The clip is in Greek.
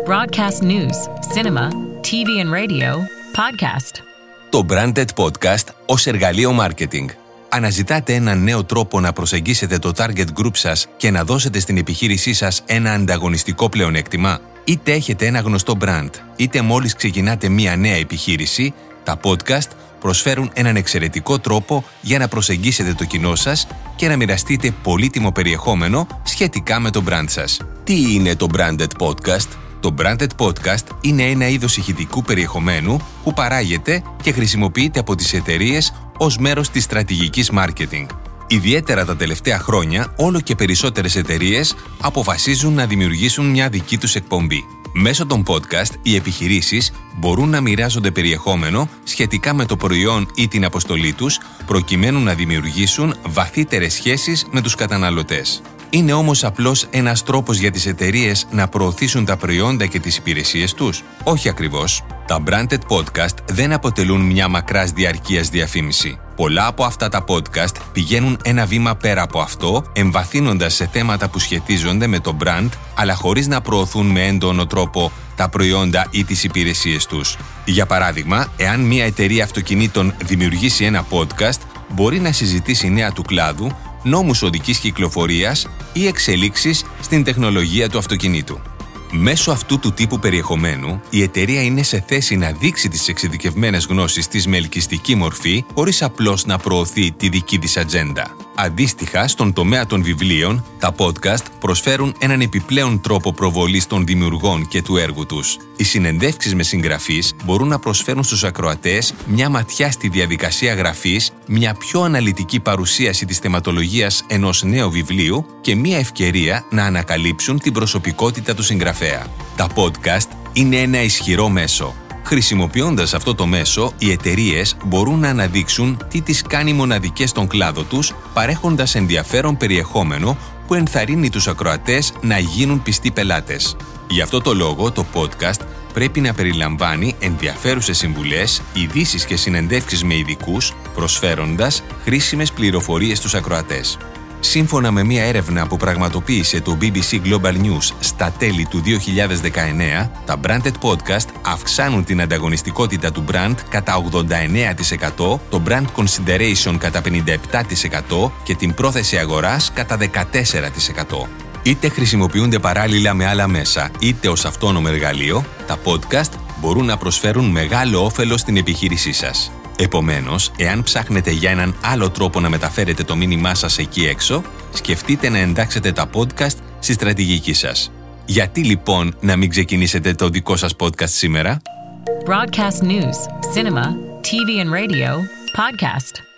Broadcast news, cinema, TV and radio, podcast. Το Branded Podcast ως εργαλείο marketing. Αναζητάτε έναν νέο τρόπο να προσεγγίσετε το target group σας και να δώσετε στην επιχείρησή σας ένα ανταγωνιστικό πλεονέκτημα. Είτε έχετε ένα γνωστό brand, είτε μόλις ξεκινάτε μία νέα επιχείρηση, τα podcast προσφέρουν έναν εξαιρετικό τρόπο για να προσεγγίσετε το κοινό σας και να μοιραστείτε πολύτιμο περιεχόμενο σχετικά με το brand σας. Τι είναι το Branded Podcast? Το Branded Podcast είναι ένα είδος ηχητικού περιεχομένου που παράγεται και χρησιμοποιείται από τις εταιρείες ως μέρος της στρατηγικής marketing. Ιδιαίτερα τα τελευταία χρόνια, όλο και περισσότερες εταιρείες αποφασίζουν να δημιουργήσουν μια δική τους εκπομπή. Μέσω των podcast, οι επιχειρήσεις μπορούν να μοιράζονται περιεχόμενο σχετικά με το προϊόν ή την αποστολή τους, προκειμένου να δημιουργήσουν βαθύτερες σχέσεις με τους καταναλωτές. Είναι όμως απλώς ένας τρόπος για τις εταιρείες να προωθήσουν τα προϊόντα και τις υπηρεσίες τους. Όχι ακριβώς. Τα branded podcast δεν αποτελούν μια μακράς διαρκείας διαφήμιση. Πολλά από αυτά τα podcast πηγαίνουν ένα βήμα πέρα από αυτό, εμβαθύνοντας σε θέματα που σχετίζονται με το brand, αλλά χωρίς να προωθούν με έντονο τρόπο τα προϊόντα ή τις υπηρεσίες τους. Για παράδειγμα, εάν μια εταιρεία αυτοκινήτων δημιουργήσει ένα podcast, μπορεί να συζητήσει νέα του κλάδου, νόμους οδικής κυκλοφορίας ή εξελίξεις στην τεχνολογία του αυτοκινήτου. Μέσω αυτού του τύπου περιεχομένου, η εταιρεία είναι σε θέση να δείξει τις εξειδικευμένες γνώσεις της με ελκυστική μορφή, χωρίς απλώς να προωθεί τη δική της ατζέντα. Αντίστοιχα, στον τομέα των βιβλίων, τα podcast προσφέρουν έναν επιπλέον τρόπο προβολής των δημιουργών και του έργου τους. Οι συνεντεύξεις με συγγραφείς μπορούν να προσφέρουν στους ακροατές μια ματιά στη διαδικασία γραφής, μια πιο αναλυτική παρουσίαση της θεματολογίας ενός νέου βιβλίου και μια ευκαιρία να ανακαλύψουν την προσωπικότητα του συγγραφέα. Τα podcast είναι ένα ισχυρό μέσο Χρησιμοποιώντας αυτό το μέσο, οι εταιρείες μπορούν να αναδείξουν τι τις κάνει μοναδικές στον κλάδο τους, παρέχοντας ενδιαφέρον περιεχόμενο που ενθαρρύνει τους ακροατές να γίνουν πιστοί πελάτες. Γι' αυτό το λόγο το podcast πρέπει να περιλαμβάνει ενδιαφέρουσες συμβουλές, ειδήσεις και συνεντεύξεις με ειδικούς, προσφέροντας χρήσιμες πληροφορίες στους ακροατές. Σύμφωνα με μια έρευνα που πραγματοποίησε το BBC Global News στα τέλη του 2019, τα branded podcast αυξάνουν την ανταγωνιστικότητα του brand κατά 89%, το brand consideration κατά 57% και την πρόθεση αγοράς κατά 14%. Είτε χρησιμοποιούνται παράλληλα με άλλα μέσα, είτε ως αυτόνομο εργαλείο, τα podcast μπορούν να προσφέρουν μεγάλο όφελο στην επιχείρησή σας. Επομένως, εάν ψάχνετε για έναν άλλο τρόπο να μεταφέρετε το μήνυμά σας εκεί έξω, σκεφτείτε να εντάξετε τα podcast στη στρατηγική σας. Γιατί λοιπόν να μην ξεκινήσετε το δικό σας podcast σήμερα; Broadcast news, cinema, TV and radio, podcast.